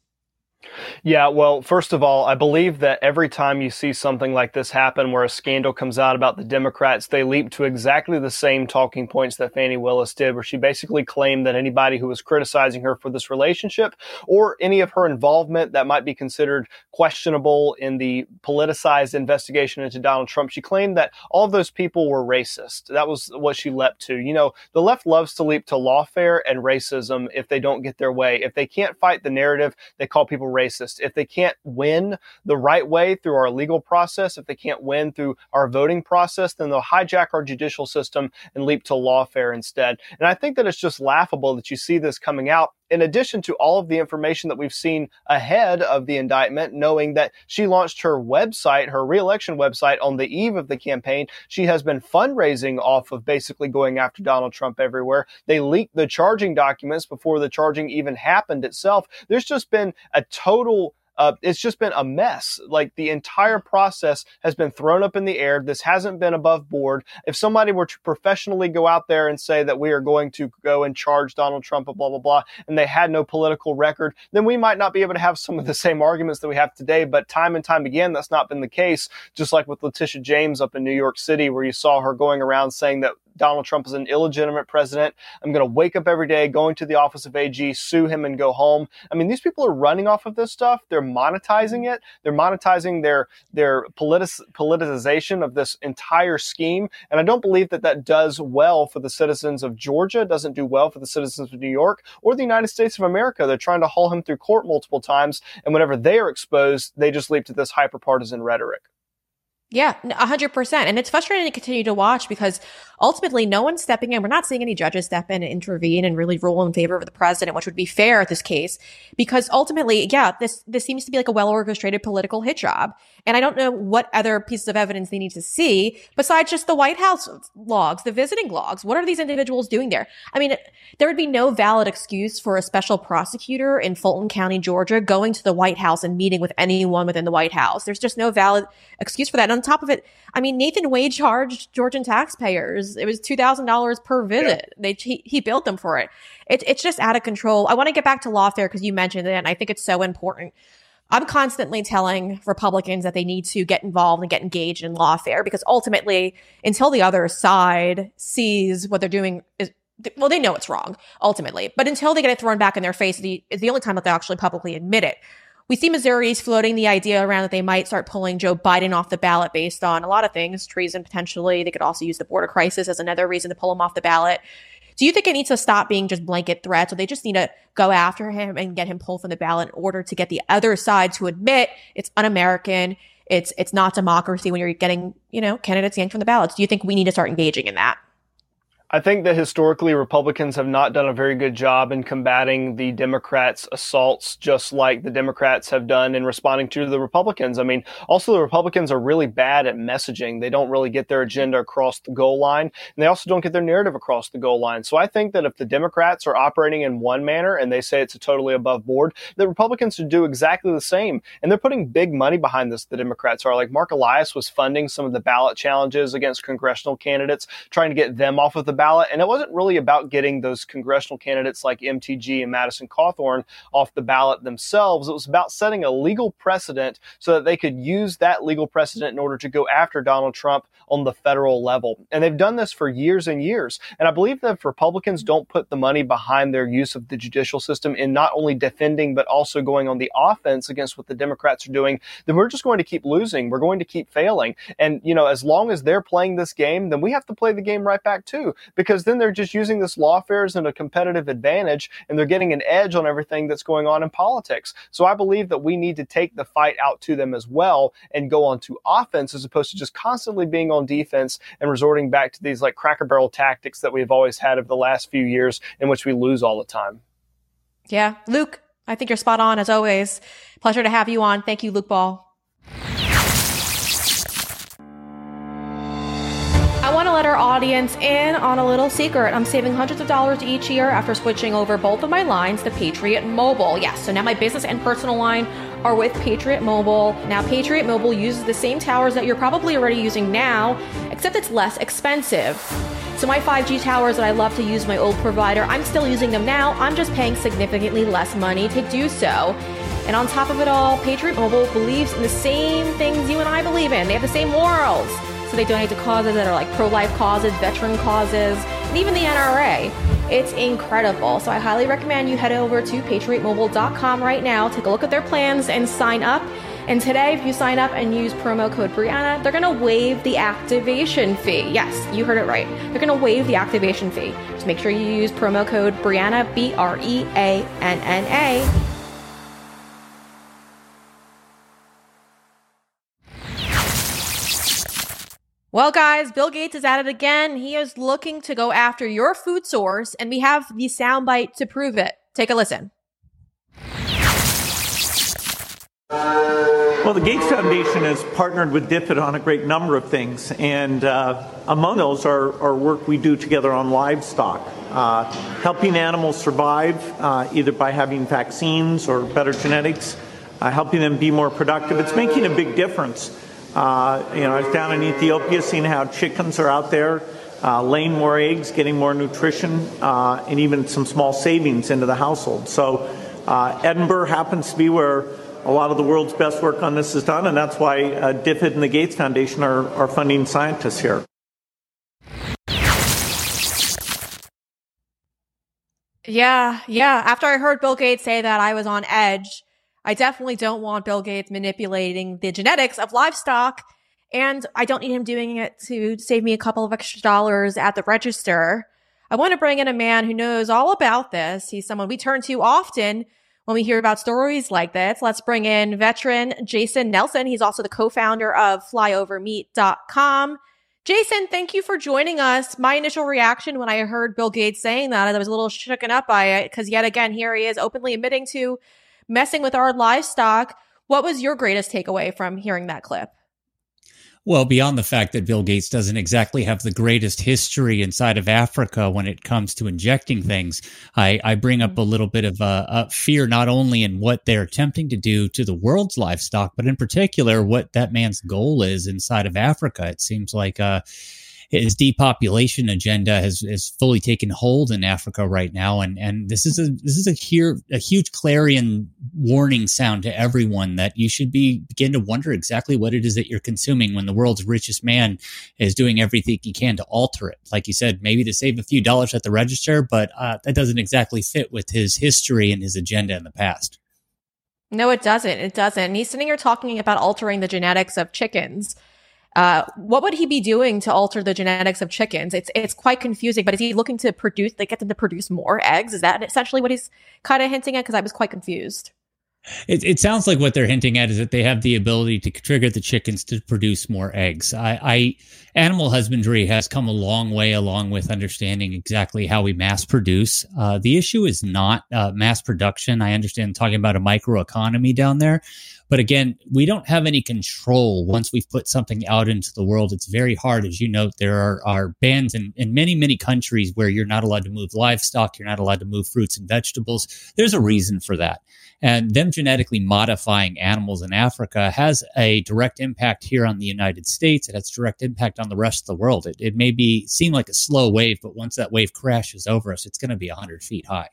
Yeah, well, first of all, I believe that every time you see something like this happen where a scandal comes out about the Democrats, they leap to exactly the same talking points that Fani Willis did, where she basically claimed that anybody who was criticizing her for this relationship or any of her involvement that might be considered questionable in the politicized investigation into Donald Trump, she claimed that all of those people were racist. That was what she leapt to. You know, the left loves to leap to lawfare and racism if they don't get their way. If they can't fight the narrative, they call people racist. If they can't win the right way through our legal process, if they can't win through our voting process, then they'll hijack our judicial system and leap to lawfare instead. And I think that it's just laughable that you see this coming out in addition to all of the information that we've seen ahead of the indictment, knowing that she launched her website, her reelection website on the eve of the campaign, she has been fundraising off of basically going after Donald Trump everywhere. They leaked the charging documents before the charging even happened itself. There's just been a total uh, it's just been a mess. Like the entire process has been thrown up in the air. This hasn't been above board. If somebody were to professionally go out there and say that we are going to go and charge Donald Trump, blah, blah, blah, and they had no political record, then we might not be able to have some of the same arguments that we have today. But time and time again, that's not been the case. Just like with Letitia James up in New York City, where you saw her going around saying that Donald Trump is an illegitimate president. I'm going to wake up every day, going to the office of AG, sue him, and go home. I mean, these people are running off of this stuff. They're monetizing it. They're monetizing their their politic, politicization of this entire scheme. And I don't believe that that does well for the citizens of Georgia. Doesn't do well for the citizens of New York or the United States of America. They're trying to haul him through court multiple times, and whenever they are exposed, they just leap to this hyper partisan rhetoric. Yeah, 100%. And it's frustrating to continue to watch because ultimately no one's stepping in. We're not seeing any judges step in and intervene and really rule in favor of the president, which would be fair at this case. Because ultimately, yeah, this, this seems to be like a well orchestrated political hit job. And I don't know what other pieces of evidence they need to see besides just the White House logs, the visiting logs. What are these individuals doing there? I mean, there would be no valid excuse for a special prosecutor in Fulton County, Georgia, going to the White House and meeting with anyone within the White House. There's just no valid excuse for that. On top of it, I mean, Nathan Wade charged Georgian taxpayers. It was $2,000 per visit. Yeah. They, he, he billed them for it. it. It's just out of control. I want to get back to lawfare because you mentioned it and I think it's so important. I'm constantly telling Republicans that they need to get involved and get engaged in lawfare because ultimately, until the other side sees what they're doing is well, they know it's wrong ultimately, but until they get it thrown back in their face, the, is the only time that they actually publicly admit it. We see Missouri's floating the idea around that they might start pulling Joe Biden off the ballot based on a lot of things, treason potentially. They could also use the border crisis as another reason to pull him off the ballot. Do you think it needs to stop being just blanket threats, or they just need to go after him and get him pulled from the ballot in order to get the other side to admit it's un-American, it's it's not democracy when you're getting you know candidates yanked from the ballots? Do you think we need to start engaging in that? I think that historically Republicans have not done a very good job in combating the Democrats' assaults, just like the Democrats have done in responding to the Republicans. I mean, also the Republicans are really bad at messaging. They don't really get their agenda across the goal line, and they also don't get their narrative across the goal line. So I think that if the Democrats are operating in one manner and they say it's a totally above board, the Republicans should do exactly the same. And they're putting big money behind this, the Democrats are. Like Marc Elias was funding some of the ballot challenges against congressional candidates, trying to get them off of the ballot. And it wasn't really about getting those congressional candidates like MTG and Madison Cawthorn off the ballot themselves. It was about setting a legal precedent so that they could use that legal precedent in order to go after Donald Trump on the federal level. And they've done this for years and years. And I believe that if Republicans don't put the money behind their use of the judicial system in not only defending, but also going on the offense against what the Democrats are doing, then we're just going to keep losing. We're going to keep failing. And, you know, as long as they're playing this game, then we have to play the game right back too, because then they're just using this lawfare as a competitive advantage and they're getting an edge on everything that's going on in politics. So I believe that we need to take the fight out to them as well and go on to offense as opposed to just constantly being on defense and resorting back to these like cracker barrel tactics that we've always had over the last few years in which we lose all the time. Yeah. Luke, I think you're spot on as always. Pleasure to have you on. Thank you, Luke Ball. Audience in on a little secret. I'm saving hundreds of dollars each year after switching over both of my lines to Patriot Mobile. Yes, so now my business and personal line are with Patriot Mobile. Now, Patriot Mobile uses the same towers that you're probably already using now, except it's less expensive. So, my 5G towers that I love to use my old provider, I'm still using them now. I'm just paying significantly less money to do so. And on top of it all, Patriot Mobile believes in the same things you and I believe in. They have the same morals. So they donate to causes that are like pro life causes, veteran causes, and even the NRA. It's incredible. So I highly recommend you head over to patriotmobile.com right now, take a look at their plans, and sign up. And today, if you sign up and use promo code Breanna, they're to waive the activation fee. Yes, you heard it right. They're to waive the activation fee. Just make sure you use promo code Breanna, B R E A N N A Well, guys, Bill Gates is at it again. He is looking to go after your food source, and we have the soundbite to prove it. Take a listen. Well, the Gates Foundation has partnered with DFID on a great number of things, and uh, among those are, are, work we do together on livestock, uh, helping animals survive uh, either by having vaccines or better genetics, uh, helping them be more productive. It's making a big difference. Uh, you know, I was down in Ethiopia seeing how chickens are out there uh, laying more eggs, getting more nutrition, uh, and even some small savings into the household. So, uh, Edinburgh happens to be where a lot of the world's best work on this is done, and that's why uh, DFID and the Gates Foundation are, are funding scientists here. Yeah, yeah. After I heard Bill Gates say that, I was on edge I definitely don't want Bill Gates manipulating the genetics of livestock. And I don't need him doing it to save me a couple of extra dollars at the register. I want to bring in a man who knows all about this. He's someone we turn to often when we hear about stories like this. Let's bring in veteran Jason Nelson. He's also the co-founder of flyovermeat.com. Jason, thank you for joining us. My initial reaction when I heard Bill Gates saying that, I was a little shooken up by it because yet again, here he is openly admitting to messing with our livestock. What was your greatest takeaway from hearing that clip? Well, beyond the fact that Bill Gates doesn't exactly have the greatest history inside of Africa when it comes to injecting things, I, I bring up a mm-hmm. little bit of a, a, fear not only in what they're attempting to do to the world's livestock, but in particular what that man's goal is inside of Africa. It seems like uh, his depopulation agenda has, has fully taken hold in Africa right now, and and this is a this is a here a huge clarion warning sound to everyone that you should be begin to wonder exactly what it is that you're consuming when the world's richest man is doing everything he can to alter it. Like you said, maybe to save a few dollars at the register, but uh, that doesn't exactly fit with his history and his agenda in the past. No, it doesn't. It doesn't. And he's sitting here talking about altering the genetics of chickens. Uh, what would he be doing to alter the genetics of chickens? It's it's quite confusing. But is he looking to produce, like, get them to produce more eggs? Is that essentially what he's kind of hinting at? Because I was quite confused. It, it sounds like what they're hinting at is that they have the ability to trigger the chickens to produce more eggs. I, I animal husbandry has come a long way along with understanding exactly how we mass produce. Uh, the issue is not uh, mass production. I understand talking about a microeconomy down there. But again, we don't have any control once we've put something out into the world. It's very hard. As you note, there are, are bans in, in many, many countries where you're not allowed to move livestock, you're not allowed to move fruits and vegetables. There's a reason for that. And them genetically modifying animals in Africa has a direct impact here on the United States. It has direct impact on the rest of the world. It, it may be seem like a slow wave, but once that wave crashes over us, it's going to be 100 feet high.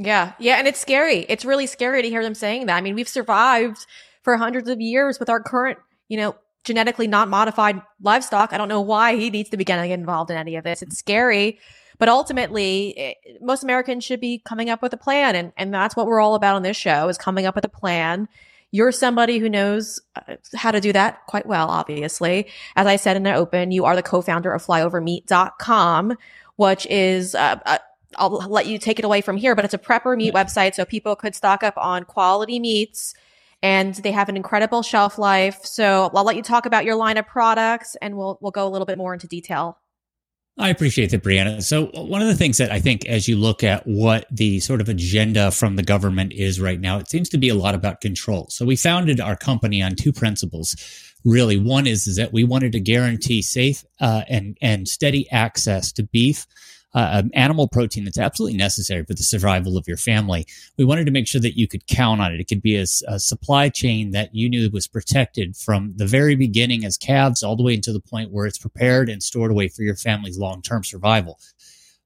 Yeah. Yeah. And it's scary. It's really scary to hear them saying that. I mean, we've survived for hundreds of years with our current, you know, genetically not modified livestock. I don't know why he needs to be getting involved in any of this. It's scary. But ultimately, it, most Americans should be coming up with a plan. And, and that's what we're all about on this show is coming up with a plan. You're somebody who knows uh, how to do that quite well, obviously. As I said in the open, you are the co-founder of flyovermeat.com, which is a, I'll let you take it away from here, but it's a prepper meat website. So people could stock up on quality meats and they have an incredible shelf life. So I'll let you talk about your line of products and we'll, we'll go a little bit more into detail. I appreciate that, Breanna. So, one of the things that I think, as you look at what the sort of agenda from the government is right now, it seems to be a lot about control. So, we founded our company on two principles. Really, one is, is that we wanted to guarantee safe uh, and and steady access to beef uh, animal protein that's absolutely necessary for the survival of your family. We wanted to make sure that you could count on it. It could be a, a supply chain that you knew was protected from the very beginning as calves all the way into the point where it's prepared and stored away for your family's long term survival.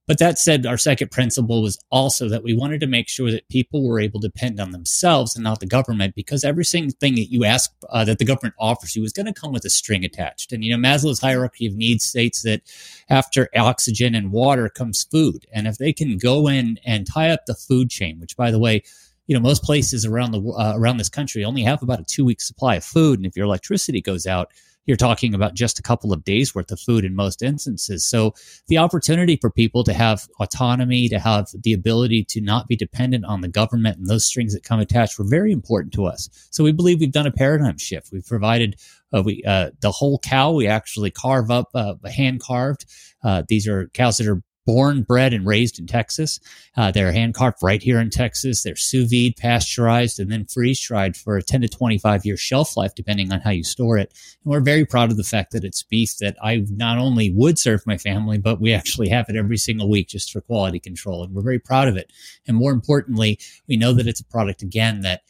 But that said, our second principle was also that we wanted to make sure that people were able to depend on themselves and not the government because every single thing that you ask uh, that the government offers you is going to come with a string attached. And, you know, Maslow's hierarchy of needs states that after oxygen and water comes food. And if they can go in and tie up the food chain, which by the way, you know, most places around the uh, around this country only have about a two week supply of food, and if your electricity goes out, you're talking about just a couple of days worth of food in most instances. So the opportunity for people to have autonomy, to have the ability to not be dependent on the government and those strings that come attached were very important to us. So we believe we've done a paradigm shift. We've provided uh, we uh, the whole cow we actually carve up uh, hand carved. Uh, these are cows that are born, bred, and raised in Texas. Uh, they're hand carved right here in Texas. They're sous vide, pasteurized, and then freeze dried for a 10 to 25 year shelf life, depending on how you store it. And we're very proud of the fact that it's beef that I not only would serve my family, but we actually have it every single week just for quality control. And we're very proud of it. And more importantly, we know that it's a product, again, that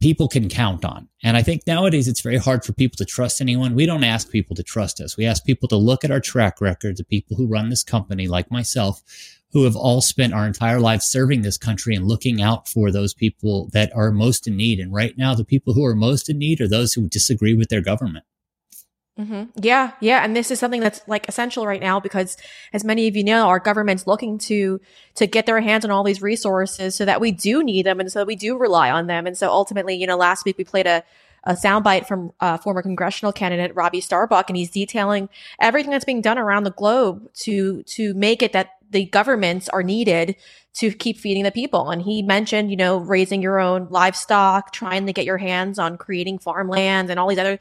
people can count on. And I think nowadays it's very hard for people to trust anyone. We don't ask people to trust us. We ask people to look at our track record, the people who run this company, like myself, who have all spent our entire lives serving this country and looking out for those people that are most in need. And right now, the people who are most in need are those who disagree with their government. Mm-hmm. Yeah, yeah, and this is something that's like essential right now because, as many of you know, our government's looking to to get their hands on all these resources so that we do need them and so we do rely on them. And so ultimately, you know, last week we played a a soundbite from uh, former congressional candidate Robbie Starbuck, and he's detailing everything that's being done around the globe to to make it that the governments are needed to keep feeding the people. And he mentioned, you know, raising your own livestock, trying to get your hands on creating farmland and all these other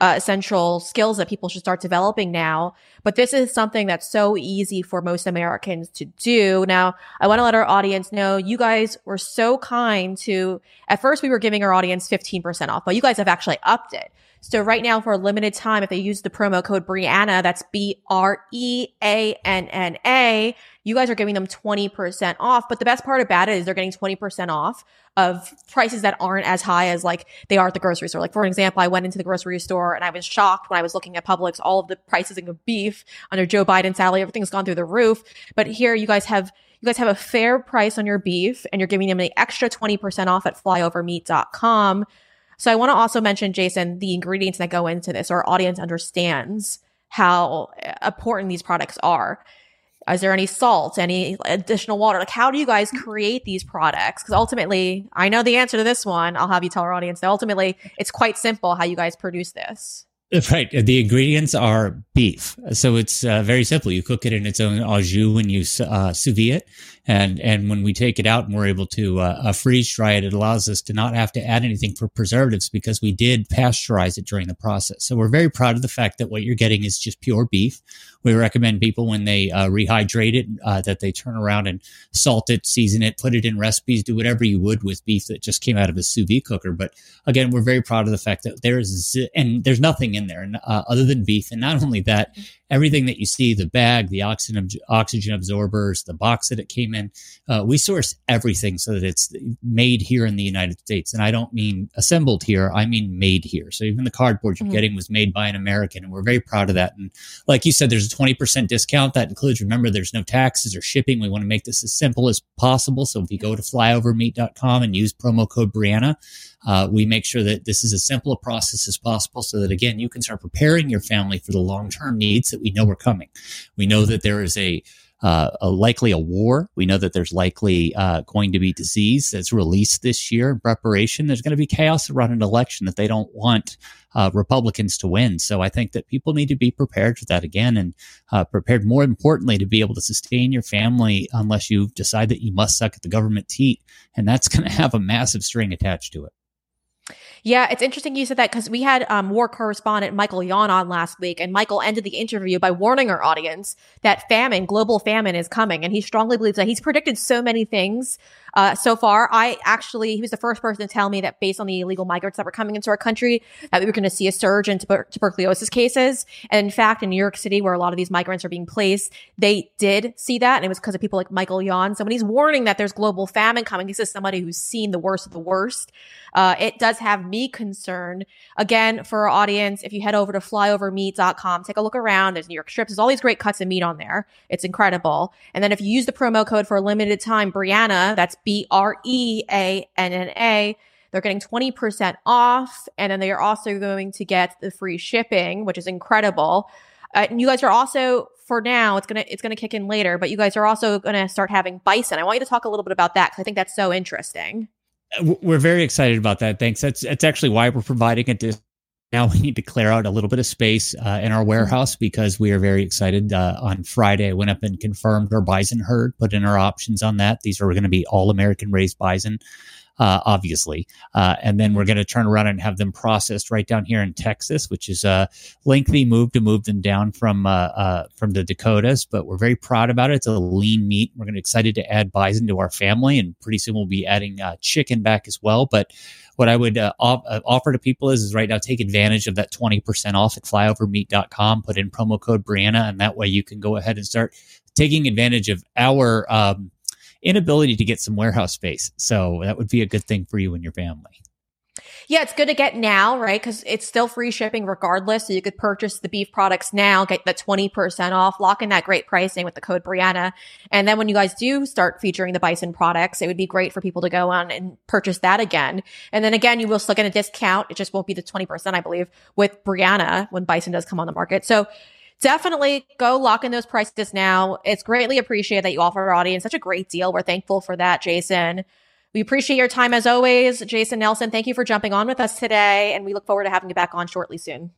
uh, essential skills that people should start developing now. But this is something that's so easy for most Americans to do. Now, I want to let our audience know you guys were so kind to, at first we were giving our audience 15% off, but you guys have actually upped it. So right now for a limited time, if they use the promo code Breanna, that's B R E A N N A, you guys are giving them 20% off. But the best part about it is they're getting 20% off of prices that aren't as high as like they are at the grocery store. Like for example, I went into the grocery store and I was shocked when I was looking at Publix, all of the prices of beef under Joe Biden's salary, everything's gone through the roof. But here you guys have you guys have a fair price on your beef and you're giving them an extra 20% off at flyovermeat.com. So I want to also mention, Jason, the ingredients that go into this. so Our audience understands how important these products are. Is there any salt, any additional water? Like, how do you guys create these products? Because ultimately, I know the answer to this one. I'll have you tell our audience that ultimately it's quite simple how you guys produce this. Right. The ingredients are beef. So it's uh, very simple. You cook it in its own au jus when you uh, sous vide it. And, and when we take it out and we're able to uh, uh, freeze dry it, it allows us to not have to add anything for preservatives because we did pasteurize it during the process. So we're very proud of the fact that what you're getting is just pure beef. We recommend people when they uh, rehydrate it uh, that they turn around and salt it, season it, put it in recipes, do whatever you would with beef that just came out of a sous vide cooker. But again, we're very proud of the fact that there's and there's nothing in there uh, other than beef, and not only that, everything that you see the bag, the oxygen, oxygen absorbers, the box that it came in uh, we source everything so that it's made here in the United States. And I don't mean assembled here, I mean made here. So even the cardboard you're mm-hmm. getting was made by an American, and we're very proud of that. And like you said, there's a 20% discount that includes, remember, there's no taxes or shipping. We want to make this as simple as possible. So if you go to flyovermeat.com and use promo code Breanna, uh, we make sure that this is as simple a process as possible so that again you can start preparing your family for the long-term needs that we know are coming we know that there is a uh, a likely a war. We know that there's likely uh, going to be disease that's released this year in preparation. There's going to be chaos around an election that they don't want uh, Republicans to win. So I think that people need to be prepared for that again and uh, prepared more importantly to be able to sustain your family unless you decide that you must suck at the government teat. And that's going to have a massive string attached to it. Yeah, it's interesting you said that because we had um, war correspondent Michael Yon on last week, and Michael ended the interview by warning our audience that famine, global famine, is coming, and he strongly believes that. He's predicted so many things uh, so far. I actually, he was the first person to tell me that based on the illegal migrants that were coming into our country, that we were going to see a surge in tuber- tuberculosis cases. And in fact, in New York City, where a lot of these migrants are being placed, they did see that. And it was because of people like Michael Yon. So when he's warning that there's global famine coming, this is somebody who's seen the worst of the worst. Uh, it does have me concerned. Again, for our audience, if you head over to flyovermeat.com, take a look around. There's New York strips. There's all these great cuts of meat on there. It's incredible. And then if you use the promo code for a limited time, Breanna, that's B R E A N N A. They're getting 20% off. And then they are also going to get the free shipping, which is incredible. Uh, and you guys are also, for now, it's to, it's to kick in later, but you guys are also to start having bison. I want you to talk a little bit about that because I think that's so interesting. We're very excited about that. Thanks. That's, that's actually why we're providing a discount now we need to clear out a little bit of space uh, in our warehouse because we are very excited. Uh, on Friday, I went up and confirmed our bison herd, put in our options on that. These are going to be all American raised bison uh, obviously. Uh, and then we're going to turn around and have them processed right down here in Texas, which is a lengthy move to move them down from uh, uh from the Dakotas. But we're very proud about it. It's a lean meat. We're going to excited to add bison to our family, and pretty soon we'll be adding uh, chicken back as well. But what I would uh, offer to people is, is right now take advantage of that 20% off at flyovermeat.com, put in promo code Breanna, and that way you can go ahead and start taking advantage of our um, inability to get some warehouse space. So that would be a good thing for you and your family. Yeah, it's good to get now, right? Because it's still free shipping regardless. So you could purchase the beef products now, get the 20% off, lock in that great pricing with the code Breanna. And then when you guys do start featuring the bison products, it would be great for people to go on and purchase that again. And then again, you will still get a discount. It just won't be the 20%, I believe, with Breanna when bison does come on the market. So definitely go lock in those prices now. It's greatly appreciated that you offer our audience such a great deal. We're thankful for that, Jason. We appreciate your time as always. Jason Nelson, thank you for jumping on with us today, and we look forward to having you back on shortly soon.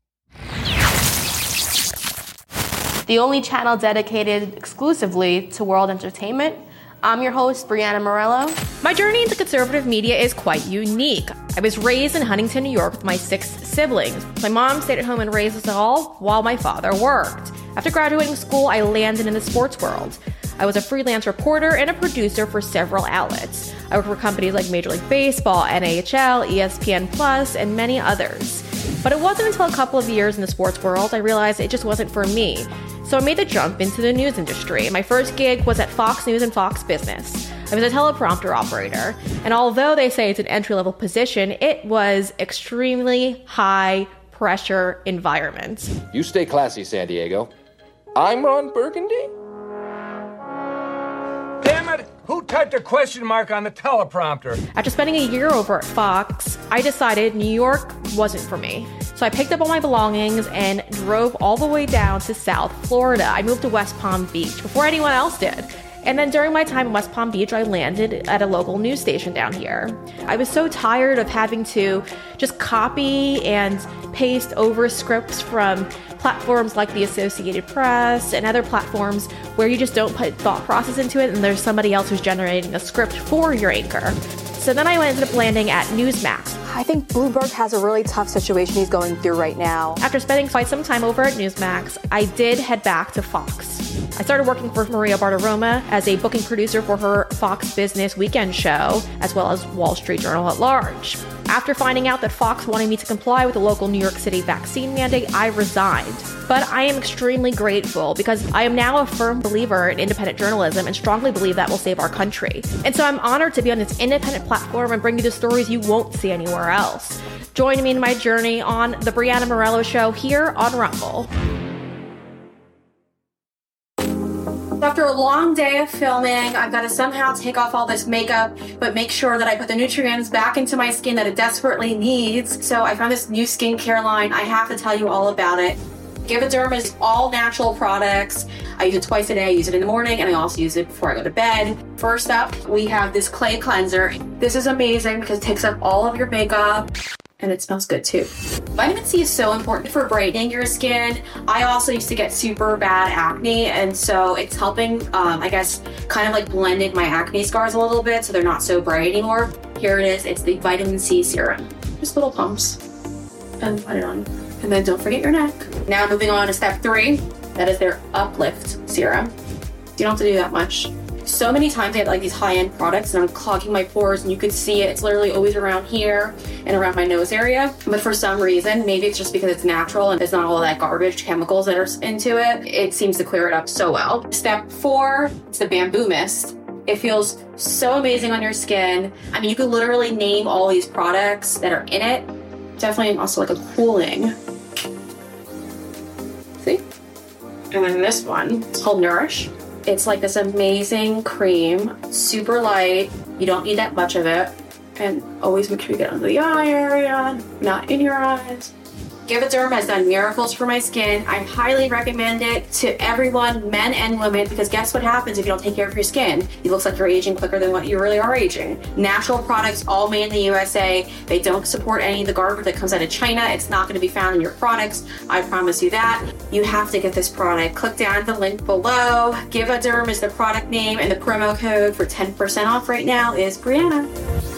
The only channel dedicated exclusively to world entertainment. I'm your host, Breanna Morello. My journey into conservative media is quite unique. I was raised in Huntington, New York with my six siblings. My mom stayed at home and raised us all while my father worked. After graduating school, I landed in the sports world. I was a freelance reporter and a producer for several outlets. I worked for companies like Major League Baseball, NHL, ESPN Plus, and many others. But it wasn't until a couple of years in the sports world I realized it just wasn't for me. So I made the jump into the news industry. My first gig was at Fox News and Fox Business. I was a teleprompter operator, and although they say it's an entry level position, it was extremely high pressure environment. You stay classy, San Diego. I'm Ron Burgundy. Typed a question mark on the teleprompter? After spending a year over at Fox, I decided New York wasn't for me. So I picked up all my belongings and drove all the way down to South Florida. I moved to West Palm Beach before anyone else did. And then during my time in West Palm Beach, I landed at a local news station down here. I was so tired of having to just copy and paste over scripts from platforms like the Associated Press and other platforms where you just don't put thought process into it and there's somebody else who's generating a script for your anchor. So then I ended up landing at Newsmax. I think Bloomberg has a really tough situation he's going through right now. After spending quite some time over at Newsmax, I did head back to Fox. I started working for Maria Bartiromo as a booking producer for her Fox Business Weekend show, as well as Wall Street Journal at large. After finding out that Fox wanted me to comply with the local New York City vaccine mandate, I resigned. But I am extremely grateful because I am now a firm believer in independent journalism and strongly believe that will save our country. And so I'm honored to be on this independent platform and bring you the stories you won't see anywhere else. Join me in my journey on The Breanna Morello Show here on Rumble. After a long day of filming, I've got to somehow take off all this makeup, but make sure that I put the nutrients back into my skin that it desperately needs. So I found this new skincare line. I have to tell you all about it. GiveADerm is all natural products. I use it twice a day. I use it in the morning and I also use it before I go to bed. First up, we have this clay cleanser. This is amazing because it takes up all of your makeup and it smells good too. Vitamin C is so important for brightening your skin. I also used to get super bad acne, and so it's helping, um, I guess, kind of like blending my acne scars a little bit so they're not so bright anymore. Here it is, it's the vitamin C serum. Just little pumps and put it on. And then don't forget your neck. Now moving on to step three, that is their uplift serum. You don't have to do that much so many times I had like these high-end products and I'm clogging my pores and you could see it. It's literally always around here and around my nose area. But for some reason, maybe it's just because it's natural and it's not all that garbage chemicals that are into it, it seems to clear it up so well. Step four, it's the bamboo mist. It feels so amazing on your skin. I mean, you could literally name all these products that are in it. Definitely also like a cooling. See? And then this one, it's called Nourish. It's like this amazing cream, super light. You don't need that much of it. And always make sure you get under the eye area, not in your eyes. GiveADerm has done miracles for my skin. I highly recommend it to everyone, men and women, because guess what happens if you don't take care of your skin? It looks like you're aging quicker than what you really are aging. Natural products, all made in the USA. They don't support any of the garbage that comes out of China. It's not going to be found in your products. I promise you that. You have to get this product. Click down the link below. GiveADerm is the product name, and the promo code for 10% off right now is Breanna.